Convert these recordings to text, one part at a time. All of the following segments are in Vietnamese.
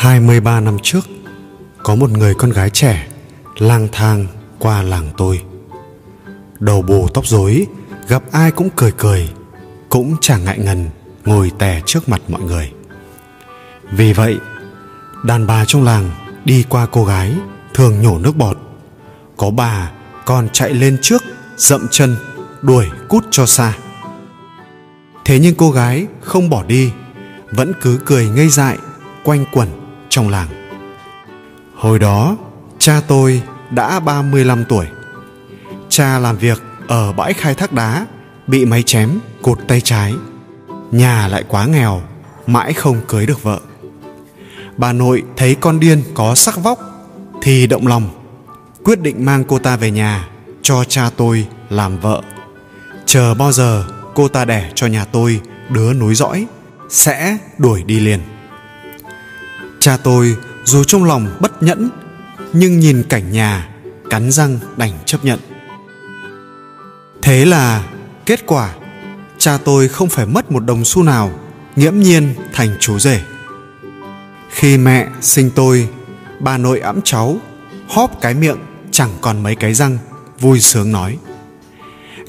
23 năm trước, có một người con gái trẻ lang thang qua làng tôi. Đầu bù tóc rối, gặp ai cũng cười cười, cũng chẳng ngại ngần ngồi tè trước mặt mọi người. Vì vậy, đàn bà trong làng đi qua cô gái thường nhổ nước bọt. Có bà còn chạy lên trước, dậm chân, đuổi cút cho xa. Thế nhưng cô gái không bỏ đi, vẫn cứ cười ngây dại quanh quẩn trong làng. Hồi đó, cha tôi đã 35 tuổi. Cha làm việc ở bãi khai thác đá, bị máy chém cột tay trái. Nhà lại quá nghèo, mãi không cưới được vợ. Bà nội thấy con điên có sắc vóc thì động lòng, quyết định mang cô ta về nhà cho cha tôi làm vợ. Chờ bao giờ cô ta đẻ cho nhà tôi đứa nối dõi sẽ đuổi đi liền. Cha tôi dù trong lòng bất nhẫn, nhưng nhìn cảnh nhà, cắn răng đành chấp nhận. Thế là, kết quả, cha tôi không phải mất một đồng xu nào, nghiễm nhiên thành chú rể. Khi mẹ sinh tôi, bà nội ẵm cháu, hóp cái miệng chẳng còn mấy cái răng, vui sướng nói.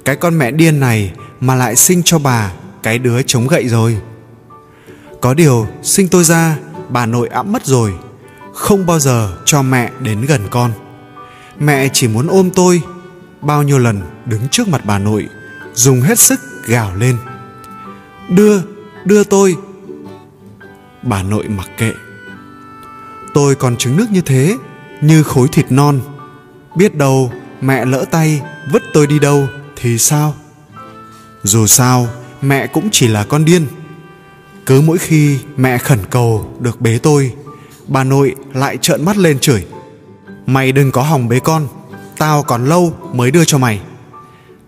Cái con mẹ điên này mà lại sinh cho bà cái đứa chống gậy rồi. Có điều sinh tôi ra bà nội ẵm mất rồi, không bao giờ cho mẹ đến gần con. Mẹ chỉ muốn ôm tôi, bao nhiêu lần đứng trước mặt bà nội, dùng hết sức gào lên. Đưa đưa tôi. Bà nội mặc kệ. Tôi còn trứng nước như thế, như khối thịt non. Biết đâu mẹ lỡ tay vứt tôi đi đâu thì sao? Dù sao, mẹ cũng chỉ là con điên cứ mỗi khi mẹ khẩn cầu được bế tôi, bà nội lại trợn mắt lên chửi. Mày đừng có hòng bế con, tao còn lâu mới đưa cho mày.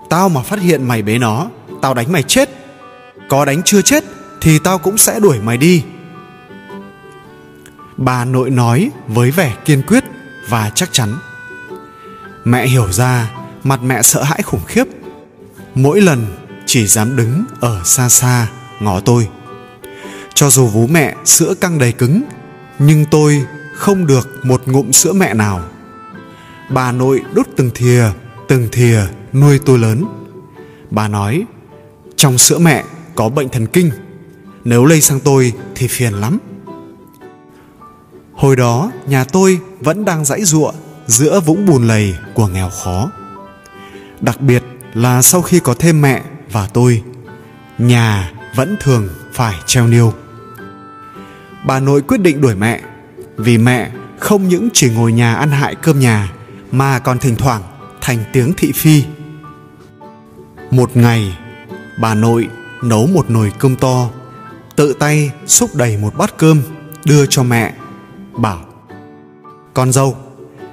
Tao mà phát hiện mày bế nó, tao đánh mày chết. Có đánh chưa chết thì tao cũng sẽ đuổi mày đi. Bà nội nói với vẻ kiên quyết và chắc chắn. Mẹ hiểu ra, mặt mẹ sợ hãi khủng khiếp. Mỗi lần chỉ dám đứng ở xa xa ngó tôi cho dù vú mẹ sữa căng đầy cứng, nhưng tôi không được một ngụm sữa mẹ nào. Bà nội đút từng thìa từng thìa nuôi tôi lớn. Bà nói, trong sữa mẹ có bệnh thần kinh, nếu lây sang tôi thì phiền lắm. Hồi đó, nhà tôi vẫn đang dãy giụa giữa vũng bùn lầy của nghèo khó. Đặc biệt là sau khi có thêm mẹ và tôi, nhà vẫn thường phải treo niêu bà nội quyết định đuổi mẹ. Vì mẹ không những chỉ ngồi nhà ăn hại cơm nhà, mà còn thỉnh thoảng thành tiếng thị phi. Một ngày, bà nội nấu một nồi cơm to, tự tay xúc đầy một bát cơm, đưa cho mẹ, bảo, con dâu,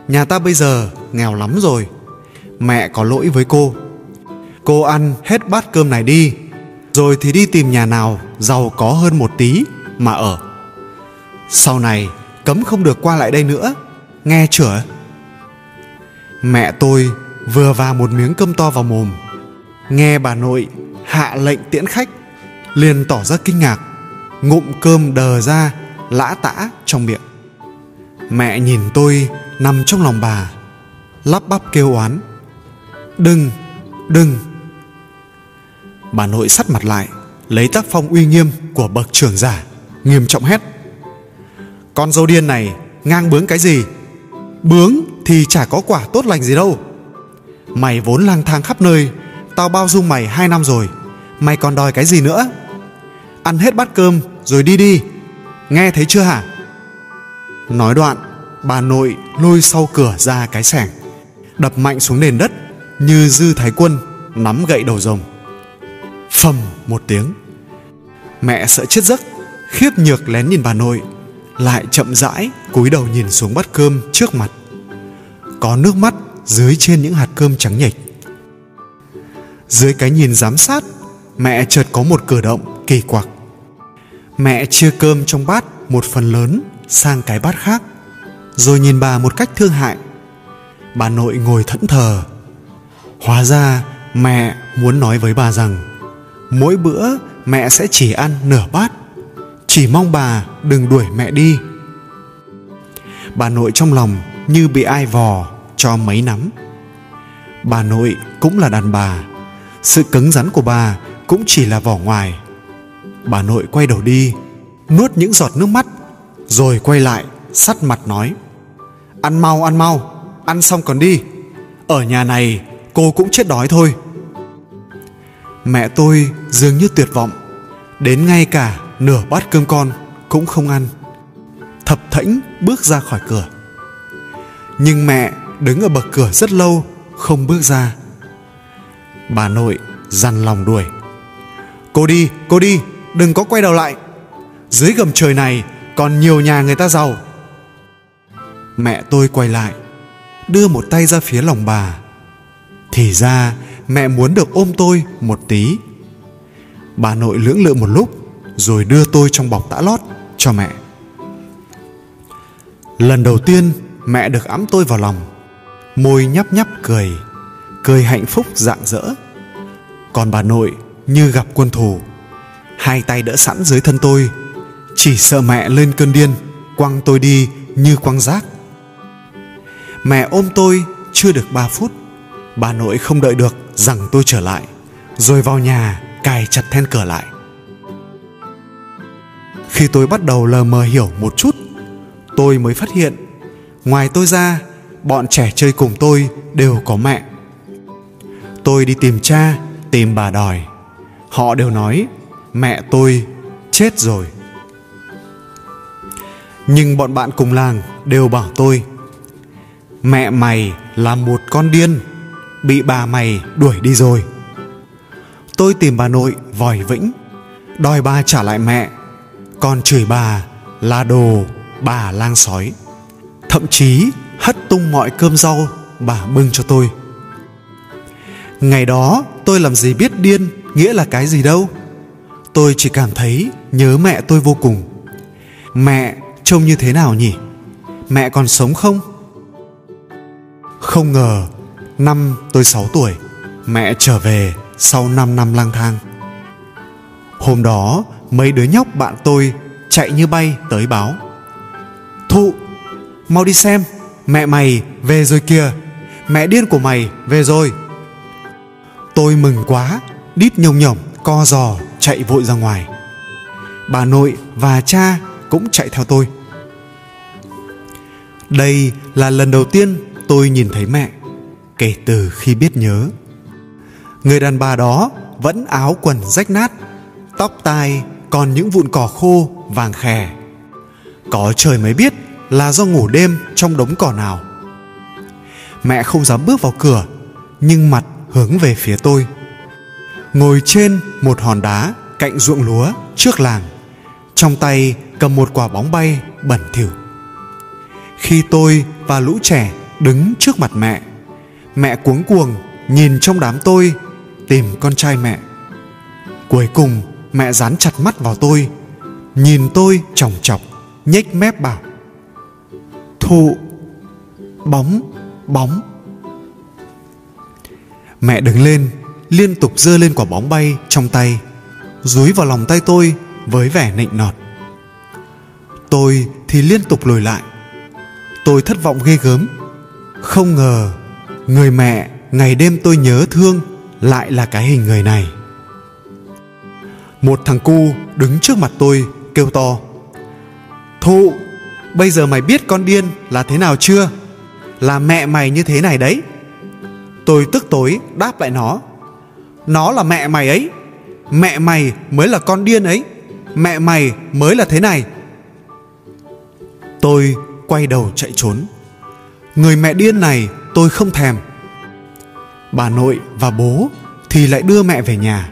nhà ta bây giờ nghèo lắm rồi, mẹ có lỗi với cô. Cô ăn hết bát cơm này đi, rồi thì đi tìm nhà nào giàu có hơn một tí mà ở sau này, cấm không được qua lại đây nữa. Nghe chửa mẹ tôi vừa vào một miếng cơm to vào mồm. Nghe bà nội hạ lệnh tiễn khách, liền tỏ ra kinh ngạc. Ngụm cơm đờ ra, lã tã trong miệng. Mẹ nhìn tôi nằm trong lòng bà, lắp bắp kêu oán. Đừng đừng. Bà nội sắt mặt lại, lấy tác phong uy nghiêm của bậc trưởng giả, nghiêm trọng hét con dâu điên này ngang bướng cái gì? Bướng thì chả có quả tốt lành gì đâu. Mày vốn lang thang khắp nơi, tao bao dung mày hai năm rồi, mày còn đòi cái gì nữa? Ăn hết bát cơm rồi đi đi. Nghe thấy chưa hả? Nói đoạn, bà nội lôi sau cửa ra cái sẻng, đập mạnh xuống nền đất như dư thái quân nắm gậy đầu rồng. Phầm một tiếng, mẹ sợ chết giấc, khiếp nhược lén nhìn bà nội lại chậm rãi cúi đầu nhìn xuống bát cơm trước mặt. Có nước mắt dưới trên những hạt cơm trắng nhệch. Dưới cái nhìn giám sát, mẹ chợt có một cử động kỳ quặc. Mẹ chia cơm trong bát một phần lớn sang cái bát khác, rồi nhìn bà một cách thương hại. Bà nội ngồi thẫn thờ. Hóa ra mẹ muốn nói với bà rằng, mỗi bữa mẹ sẽ chỉ ăn nửa bát chỉ mong bà đừng đuổi mẹ đi. Bà nội trong lòng như bị ai vò cho mấy nắm. Bà nội cũng là đàn bà, sự cứng rắn của bà cũng chỉ là vỏ ngoài. Bà nội quay đầu đi, nuốt những giọt nước mắt, rồi quay lại, sắt mặt nói, ăn mau ăn mau, ăn xong còn đi. Ở nhà này, cô cũng chết đói thôi. Mẹ tôi dường như tuyệt vọng, đến ngay cả nửa bát cơm con cũng không ăn. Thập thẫnh bước ra khỏi cửa. Nhưng mẹ đứng ở bậc cửa rất lâu, không bước ra. Bà nội dằn lòng đuổi. Cô đi cô đi, đừng có quay đầu lại. Dưới gầm trời này còn nhiều nhà người ta giàu. Mẹ tôi quay lại, đưa một tay ra phía lòng bà. Thì ra mẹ muốn được ôm tôi một tí. Bà nội lưỡng lự một lúc rồi đưa tôi trong bọc tã lót cho mẹ. Lần đầu tiên, mẹ được ẵm tôi vào lòng. Môi nhấp nhấp cười cười hạnh phúc rạng rỡ. Còn bà nội như gặp quân thù, hai tay đỡ sẵn dưới thân tôi, chỉ sợ mẹ lên cơn điên, quăng tôi đi như quăng rác. Mẹ ôm tôi chưa được ba phút, bà nội không đợi được rằng tôi trở lại, rồi vào nhà cài chặt then cửa lại khi tôi bắt đầu lờ mờ hiểu một chút, tôi mới phát hiện, ngoài tôi ra, bọn trẻ chơi cùng tôi đều có mẹ. Tôi đi tìm cha, tìm bà đòi. Họ đều nói, mẹ tôi chết rồi. Nhưng bọn bạn cùng làng đều bảo tôi, mẹ mày là một con điên, bị bà mày đuổi đi rồi. Tôi tìm bà nội vòi vĩnh, đòi bà trả lại mẹ còn chửi bà là đồ, bà lang sói. Thậm chí, hất tung mọi cơm rau, bà bưng cho tôi. Ngày đó, tôi làm gì biết điên, nghĩa là cái gì đâu. Tôi chỉ cảm thấy nhớ mẹ tôi vô cùng. Mẹ, trông như thế nào nhỉ? Mẹ còn sống không? Không ngờ, năm tôi 6 tuổi, mẹ trở về sau 5 năm lang thang. Hôm đó mấy đứa nhóc bạn tôi chạy như bay tới báo. Thụ, mau đi xem, mẹ mày về rồi kìa, mẹ điên của mày về rồi. Tôi mừng quá, đít nhồng nhỏng co giò, chạy vội ra ngoài. Bà nội và cha cũng chạy theo tôi. Đây là lần đầu tiên tôi nhìn thấy mẹ, kể từ khi biết nhớ. Người đàn bà đó vẫn áo quần rách nát, tóc tai còn những vụn cỏ khô, vàng khè. Có trời mới biết là do ngủ đêm trong đống cỏ nào. Mẹ không dám bước vào cửa, nhưng mặt hướng về phía tôi. Ngồi trên một hòn đá cạnh ruộng lúa trước làng, trong tay cầm một quả bóng bay bẩn thỉu. Khi tôi và lũ trẻ đứng trước mặt mẹ mẹ cuống cuồng nhìn trong đám tôi tìm con trai mẹ. Cuối cùng mẹ dán chặt mắt vào tôi, nhìn tôi chòng chọc, nhếch mép bảo, thụ, bóng bóng. Mẹ đứng lên, liên tục giơ lên quả bóng bay trong tay, dúi vào lòng tay tôi với vẻ nịnh nọt. Tôi thì liên tục lùi lại. Tôi thất vọng ghê gớm. Không ngờ người mẹ ngày đêm tôi nhớ thương lại là cái hình người này một thằng cu đứng trước mặt tôi, kêu to. Thụ bây giờ mày biết con điên là thế nào chưa? Là mẹ mày như thế này đấy. Tôi tức tối đáp lại nó. Nó là mẹ mày ấy. Mẹ mày mới là con điên ấy. Mẹ mày mới là thế này. Tôi quay đầu chạy trốn. Người mẹ điên này tôi không thèm. Bà nội và bố thì lại đưa mẹ về nhà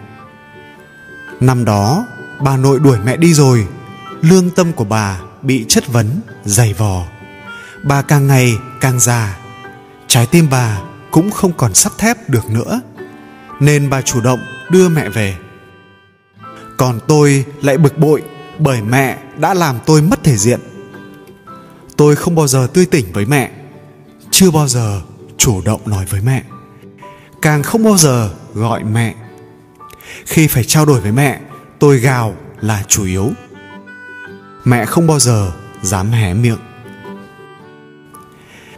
năm đó, bà nội đuổi mẹ đi rồi. Lương tâm của bà bị chất vấn, dày vò. Bà càng ngày càng già. Trái tim bà cũng không còn sắt thép được nữa. Nên bà chủ động đưa mẹ về. Còn tôi lại bực bội bởi mẹ đã làm tôi mất thể diện. Tôi không bao giờ tươi tỉnh với mẹ, chưa bao giờ chủ động nói với mẹ. Càng không bao giờ gọi mẹ khi phải trao đổi với mẹ, tôi gào là chủ yếu. Mẹ không bao giờ dám hé miệng.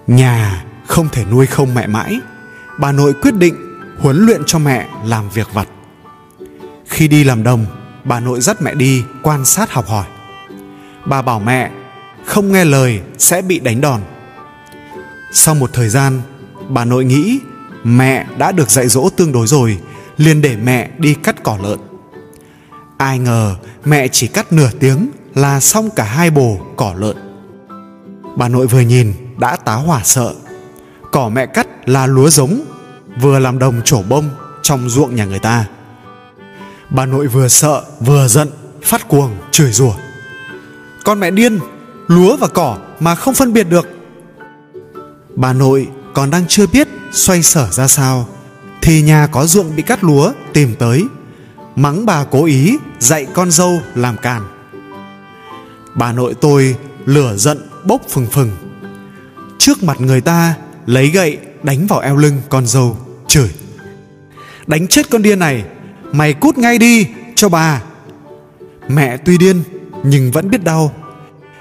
Nhà không thể nuôi không mẹ mãi. Bà nội quyết định huấn luyện cho mẹ làm việc vặt. Khi đi làm đồng, bà nội dắt mẹ đi quan sát học hỏi. Bà bảo mẹ không nghe lời sẽ bị đánh đòn. Sau một thời gian, bà nội nghĩ mẹ đã được dạy dỗ tương đối rồi liền để mẹ đi cắt cỏ lợn. Ai ngờ mẹ chỉ cắt nửa tiếng là xong cả hai bồ cỏ lợn. Bà nội vừa nhìn đã tá hỏa sợ. Cỏ mẹ cắt là lúa giống, vừa làm đồng trổ bông trong ruộng nhà người ta. Bà nội vừa sợ, vừa giận, phát cuồng, chửi rủa. Con mẹ điên, lúa và cỏ mà không phân biệt được. Bà nội còn đang chưa biết xoay sở ra sao thì nhà có ruộng bị cắt lúa, tìm tới. Mắng bà cố ý, dạy con dâu làm càn. Bà nội tôi lửa giận, bốc phừng phừng. Trước mặt người ta, lấy gậy đánh vào eo lưng con dâu. Chửi. Đánh chết con điên này, mày cút ngay đi cho bà. Mẹ tuy điên, nhưng vẫn biết đau.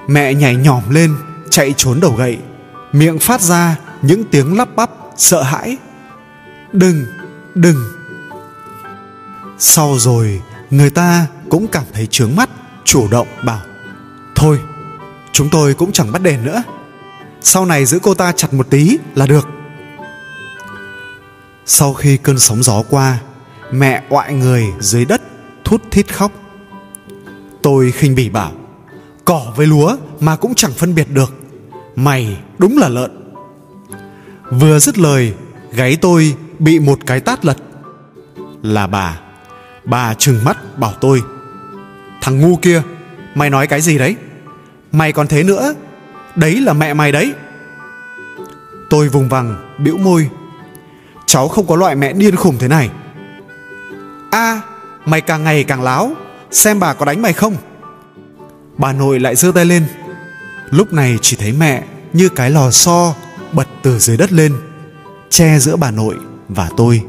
Mẹ nhảy nhỏm lên, chạy trốn đầu gậy. Miệng phát ra những tiếng lắp bắp, sợ hãi đừng đừng. Sau rồi, người ta cũng cảm thấy trướng mắt, chủ động bảo, thôi, chúng tôi cũng chẳng bắt đền nữa. Sau này giữ cô ta chặt một tí là được. Sau khi cơn sóng gió qua, mẹ oại người dưới đất thút thít khóc. Tôi khinh bỉ bảo, cỏ với lúa mà cũng chẳng phân biệt được, mày đúng là lợn. Vừa dứt lời, gáy tôi bị một cái tát lật. Là bà bà trừng mắt bảo tôi thằng ngu kia mày nói cái gì đấy? Mày còn thế nữa đấy là mẹ mày đấy. Tôi vùng vằng bĩu môi cháu không có loại mẹ điên khủng thế này. A à, mày càng ngày càng láo xem bà có đánh mày không? Bà nội lại giơ tay lên. Lúc này chỉ thấy mẹ như cái lò xo bật từ dưới đất lên che giữa bà nội và tôi.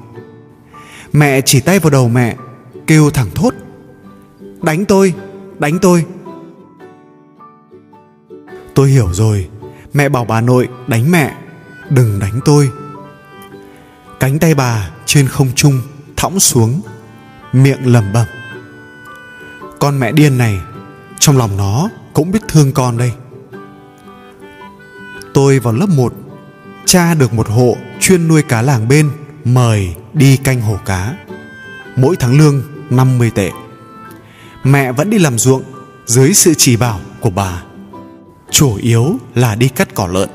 Mẹ chỉ tay vào đầu mẹ, kêu thẳng thốt. Đánh tôi đánh tôi. Tôi hiểu rồi, mẹ bảo bà nội đánh mẹ, đừng đánh tôi. Cánh tay bà trên không trung thõng xuống, miệng lẩm bẩm. Con mẹ điên này, trong lòng nó cũng biết thương con đây. Tôi vào lớp 1 cha được một hộ chuyên nuôi cá làng bên mời đi canh hồ cá. Mỗi tháng lương 50 tệ. Mẹ vẫn đi làm ruộng dưới sự chỉ bảo của bà. Chủ yếu là đi cắt cỏ lợn.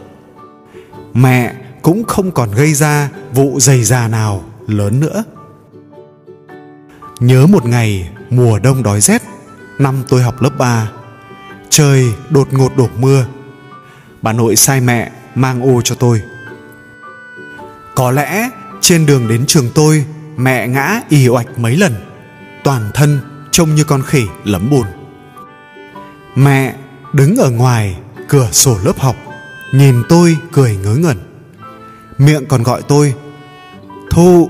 Mẹ cũng không còn gây ra vụ dày già nào lớn nữa. Nhớ một ngày mùa đông đói rét, năm tôi học lớp 3 trời đột ngột đổ mưa. Bà nội sai mẹ mang ô cho tôi. Có lẽ trên đường đến trường tôi, mẹ ngã ì oạch mấy lần. Toàn thân trông như con khỉ lấm bùn. Mẹ đứng ở ngoài cửa sổ lớp học, nhìn tôi cười ngớ ngẩn. Miệng còn gọi tôi, thu,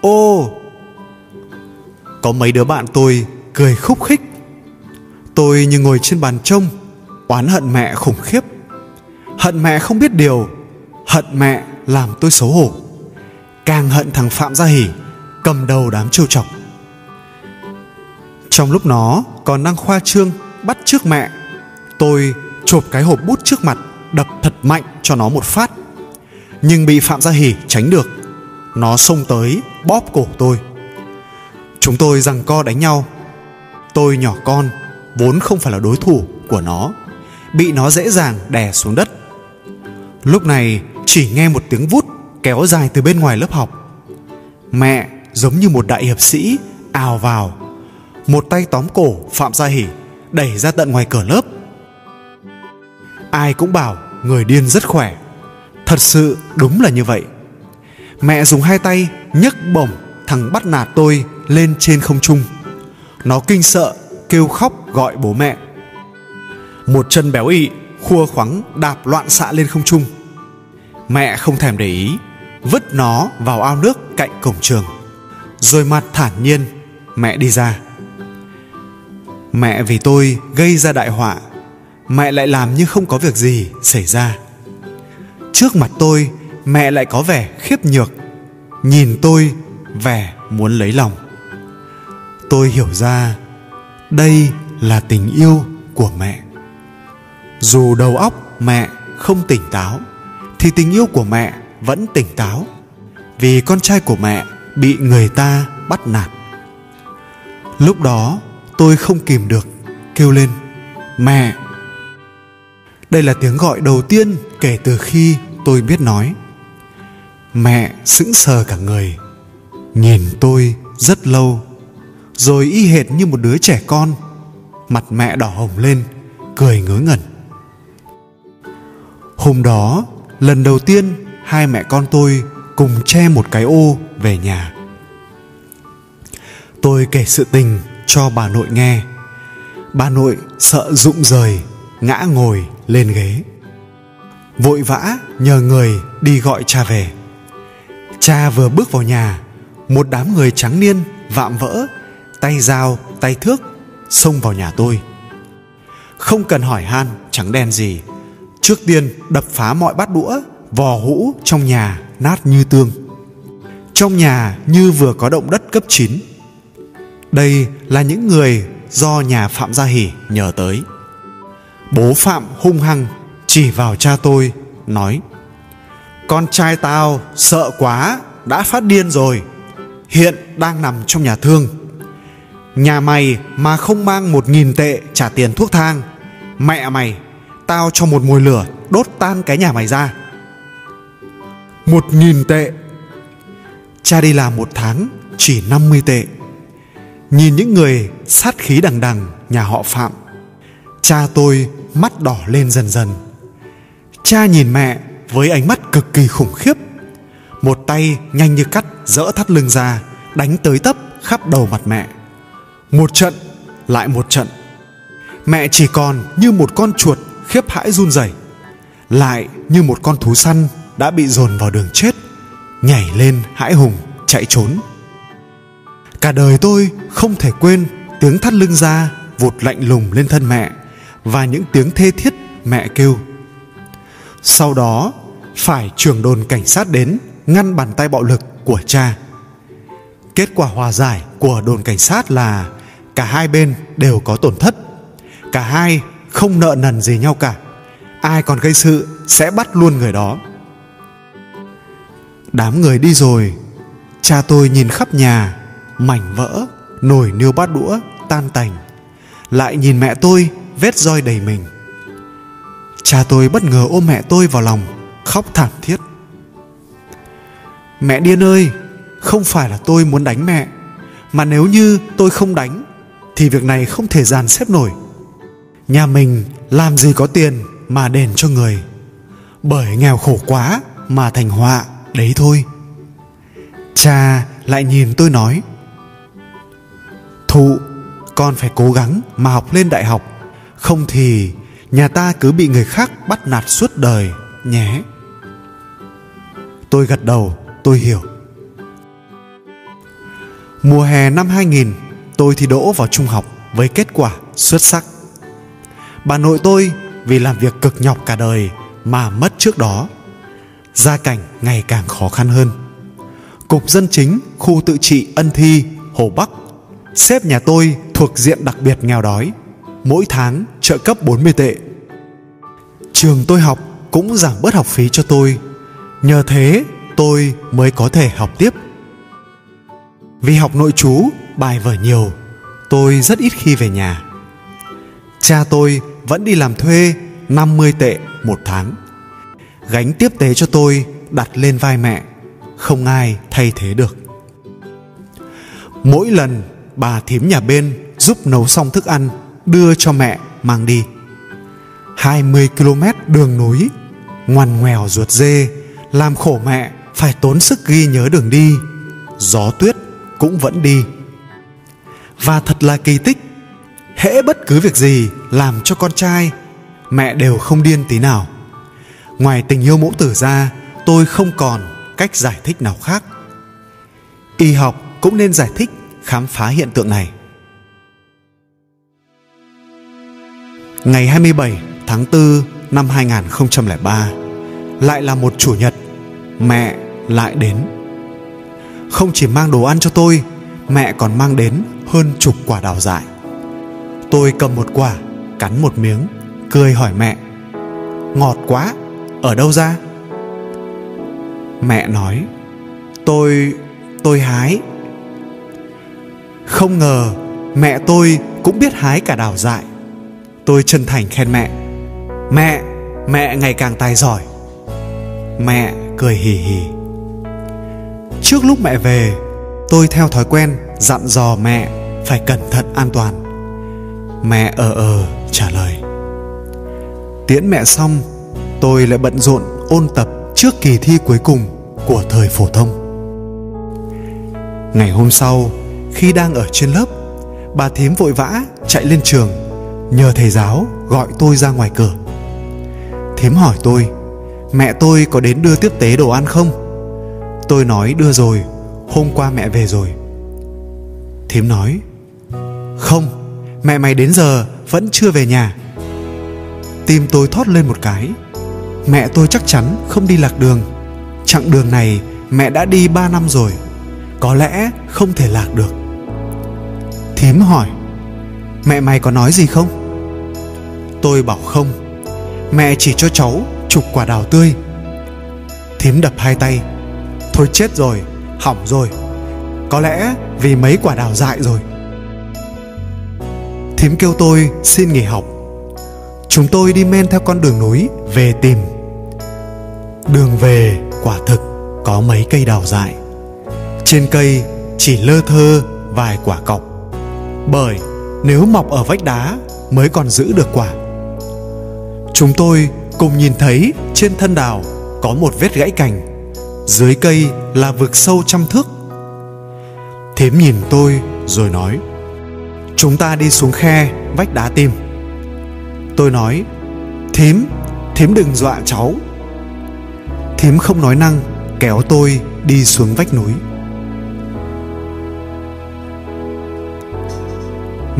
ô. Có mấy đứa bạn tôi cười khúc khích. Tôi như ngồi trên bàn trông, oán hận mẹ khủng khiếp. Hận mẹ không biết điều, hận mẹ làm tôi xấu hổ càng hận thằng phạm gia hỉ cầm đầu đám trêu chọc trong lúc nó còn đang khoa trương bắt trước mẹ, tôi chộp cái hộp bút trước mặt, đập thật mạnh cho nó một phát. Nhưng bị phạm gia hỉ tránh được, nó xông tới bóp cổ tôi. Chúng tôi rằng co đánh nhau. Tôi nhỏ con, vốn không phải là đối thủ của nó, bị nó dễ dàng đè xuống đất. Lúc này chỉ nghe một tiếng vút kéo dài từ bên ngoài lớp học. Mẹ, giống như một đại hiệp sĩ, ào vào. Một tay tóm cổ phạm gia hỉ đẩy ra tận ngoài cửa lớp. Ai cũng bảo người điên rất khỏe. Thật sự đúng là như vậy. Mẹ dùng hai tay nhấc bổng thằng bắt nạt tôi lên trên không trung. Nó kinh sợ, kêu khóc gọi bố mẹ. Một chân béo ị, khua khoắng đạp loạn xạ lên không trung. Mẹ không thèm để ý vứt nó vào ao nước cạnh cổng trường. Rồi mặt thản nhiên, mẹ đi ra. Mẹ vì tôi gây ra đại họa, mẹ lại làm như không có việc gì xảy ra. Trước mặt tôi, mẹ lại có vẻ khiếp nhược, nhìn tôi vẻ muốn lấy lòng. Tôi hiểu ra, đây là tình yêu của mẹ. Dù đầu óc mẹ không tỉnh táo, thì tình yêu của mẹ vẫn tỉnh táo vì con trai của mẹ bị người ta bắt nạt. Lúc đó tôi không kìm được, kêu lên, mẹ! Đây là tiếng gọi đầu tiên kể từ khi tôi biết nói. Mẹ sững sờ cả người, nhìn tôi rất lâu, rồi y hệt như một đứa trẻ con, mặt mẹ đỏ hồng lên, cười ngớ ngẩn. Hôm đó, lần đầu tiên hai mẹ con tôi cùng che một cái ô về nhà. Tôi kể sự tình cho bà nội nghe. Bà nội sợ rụng rời, ngã ngồi lên ghế. Vội vã nhờ người đi gọi cha về. Cha vừa bước vào nhà, một đám người trắng niên vạm vỡ, tay dao, tay thước xông vào nhà tôi. Không cần hỏi han trắng đen gì. Trước tiên đập phá mọi bát đũa vò hũ trong nhà nát như tương. Trong nhà như vừa có động đất cấp 9 đây là những người do nhà Phạm Gia Hỷ nhờ tới. Bố Phạm hung hăng chỉ vào cha tôi, nói, Con trai tao sợ quá, đã phát điên rồi. Hiện đang nằm trong nhà thương. Nhà mày mà không mang một nghìn tệ trả tiền thuốc thang, Mẹ mày, Tao cho một mùi lửa đốt tan cái nhà mày ra. Một nghìn tệ. Cha đi làm một tháng, chỉ 50 tệ. Nhìn những người sát khí đằng đằng, nhà họ Phạm. Cha tôi mắt đỏ lên dần dần. Cha nhìn mẹ với ánh mắt cực kỳ khủng khiếp. Một tay nhanh như cắt dỡ thắt lưng ra, Đánh tới tấp khắp đầu mặt mẹ. Một trận, lại một trận. Mẹ chỉ còn như một con chuột khiếp hãi run rẩy, Lại như một con thú săn đã bị dồn vào đường chết, Nhảy lên hãi hùng, chạy trốn. Cả đời tôi không thể quên tiếng thắt lưng ra vụt lạnh lùng lên thân mẹ và những tiếng thê thiết mẹ kêu. Sau đó, phải trưởng đồn cảnh sát đến ngăn bàn tay bạo lực của cha. Kết quả hòa giải của đồn cảnh sát là cả hai bên đều có tổn thất. Cả hai không nợ nần gì nhau cả. Ai còn gây sự sẽ bắt luôn người đó đám người đi rồi. Cha tôi nhìn khắp nhà, mảnh vỡ, nồi niêu bát đũa, tan tành. Lại nhìn mẹ tôi, vết roi đầy mình. Cha tôi bất ngờ ôm mẹ tôi vào lòng, khóc thảm thiết. Mẹ điên ơi, không phải là tôi muốn đánh mẹ, mà nếu như tôi không đánh, thì việc này không thể dàn xếp nổi. Nhà mình làm gì có tiền mà đền cho người. Bởi nghèo khổ quá mà thành họa đấy thôi. Cha lại nhìn tôi nói, thụ, con phải cố gắng mà học lên đại học, không thì nhà ta cứ bị người khác bắt nạt suốt đời, nhé. Tôi gật đầu, tôi hiểu. Mùa hè năm 2000 tôi thi đỗ vào trung học với kết quả xuất sắc. Bà nội tôi vì làm việc cực nhọc cả đời mà mất trước đó gia cảnh ngày càng khó khăn hơn cục dân chính khu tự trị ân thi hồ bắc xếp nhà tôi thuộc diện đặc biệt nghèo đói, mỗi tháng trợ cấp 40 tệ. Trường tôi học cũng giảm bớt học phí cho tôi, nhờ thế tôi mới có thể học tiếp. Vì học nội trú, bài vở nhiều, tôi rất ít khi về nhà. Cha tôi vẫn đi làm thuê 50 tệ một tháng. Gánh tiếp tế cho tôi đặt lên vai mẹ, không ai thay thế được. Mỗi lần bà thím nhà bên giúp nấu xong thức ăn đưa cho mẹ mang đi. 20 km đường núi ngoằn ngoèo ruột dê làm khổ mẹ phải tốn sức ghi nhớ đường đi. Gió tuyết cũng vẫn đi. Và thật là kỳ tích hễ bất cứ việc gì làm cho con trai mẹ đều không điên tí nào ngoài tình yêu mẫu tử ra tôi không còn cách giải thích nào khác. Y học cũng nên giải thích khám phá hiện tượng này. Ngày 27 tháng 4 năm 2003, lại là một chủ nhật mẹ lại đến. Không chỉ mang đồ ăn cho tôi mẹ còn mang đến hơn chục quả đào dại. Tôi cầm một quả cắn một miếng cười hỏi mẹ ngọt quá ở đâu ra? Mẹ nói, tôi tôi hái. Không ngờ, mẹ tôi cũng biết hái cả đào dại. Tôi chân thành khen mẹ. Mẹ mẹ ngày càng tài giỏi. Mẹ cười hì hì. Trước lúc mẹ về, tôi theo thói quen dặn dò mẹ phải cẩn thận an toàn. Mẹ ờ ờ trả lời. Tiễn mẹ xong tôi lại bận rộn ôn tập trước kỳ thi cuối cùng của thời phổ thông. Ngày hôm sau, khi đang ở trên lớp, bà thím vội vã chạy lên trường nhờ thầy giáo gọi tôi ra ngoài cửa. Thím hỏi tôi, mẹ tôi có đến đưa tiếp tế đồ ăn không? Tôi nói, đưa rồi, hôm qua mẹ về rồi. Thím nói, không, mẹ mày đến giờ vẫn chưa về nhà. Tim tôi thót lên một cái mẹ tôi chắc chắn không đi lạc đường. Chặng đường này mẹ đã đi ba năm rồi. Có lẽ không thể lạc được. Thím hỏi, mẹ mày có nói gì không? Tôi bảo, không. Mẹ chỉ cho cháu chục quả đào tươi. Thím đập hai tay, thôi chết rồi, hỏng rồi. Có lẽ vì mấy quả đào dại rồi. Thím kêu tôi, xin nghỉ học. Chúng tôi đi men theo con đường núi về tìm đường về quả thực có mấy cây đào dại. Trên cây chỉ lơ thơ vài quả cọc. Bởi nếu mọc ở vách đá mới còn giữ được quả. Chúng tôi cùng nhìn thấy trên thân đào có một vết gãy cành. Dưới cây là vực sâu trăm thước. Thím nhìn tôi rồi nói, chúng ta đi xuống khe vách đá tìm. Tôi nói, thím thím đừng dọa cháu thím không nói năng, kéo tôi đi xuống vách núi.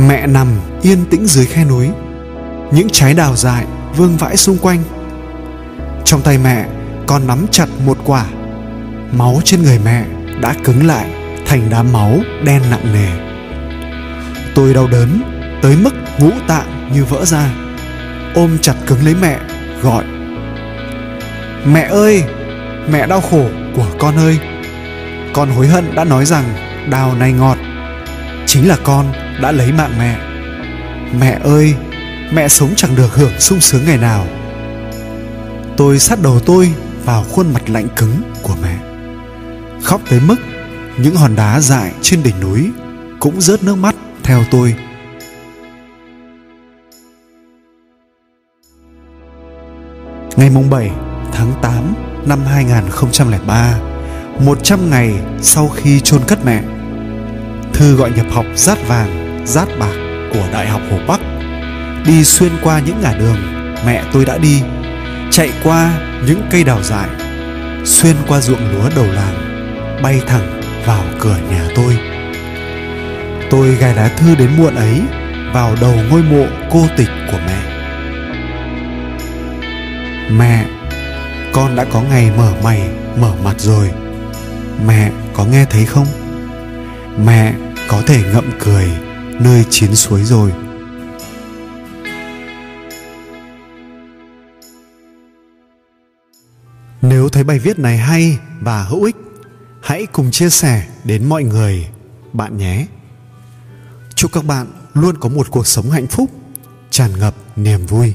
Mẹ nằm yên tĩnh dưới khe núi, những trái đào dại vương vãi xung quanh. Trong tay mẹ còn nắm chặt một quả, máu trên người mẹ đã cứng lại thành đám máu đen nặng nề. Tôi đau đớn tới mức ngũ tạng như vỡ ra, ôm chặt cứng lấy mẹ, gọi mẹ ơi, mẹ đau khổ của con ơi. Con hối hận đã nói rằng đào này ngọt. Chính là con đã lấy mạng mẹ. Mẹ ơi, mẹ sống chẳng được hưởng sung sướng ngày nào. Tôi sát đầu tôi vào khuôn mặt lạnh cứng của mẹ. Khóc tới mức những hòn đá dại trên đỉnh núi cũng rớt nước mắt theo tôi. Ngày mùng 7 tháng 8 năm 2003, 100 ngày sau khi chôn cất mẹ, thư gọi nhập học rát vàng, rát bạc của Đại học Hồ Bắc đi xuyên qua những ngả đường mẹ tôi đã đi, chạy qua những cây đào dại, xuyên qua ruộng lúa đầu làng, bay thẳng vào cửa nhà tôi. Tôi gài lá thư đến muộn ấy vào đầu ngôi mộ cô tịch của mẹ. Mẹ, con đã có ngày mở mày, mở mặt rồi. Mẹ có nghe thấy không? Mẹ có thể ngậm cười nơi chiến suối rồi. Nếu thấy bài viết này hay và hữu ích, hãy cùng chia sẻ đến mọi người bạn nhé. Chúc các bạn luôn có một cuộc sống hạnh phúc, tràn ngập niềm vui.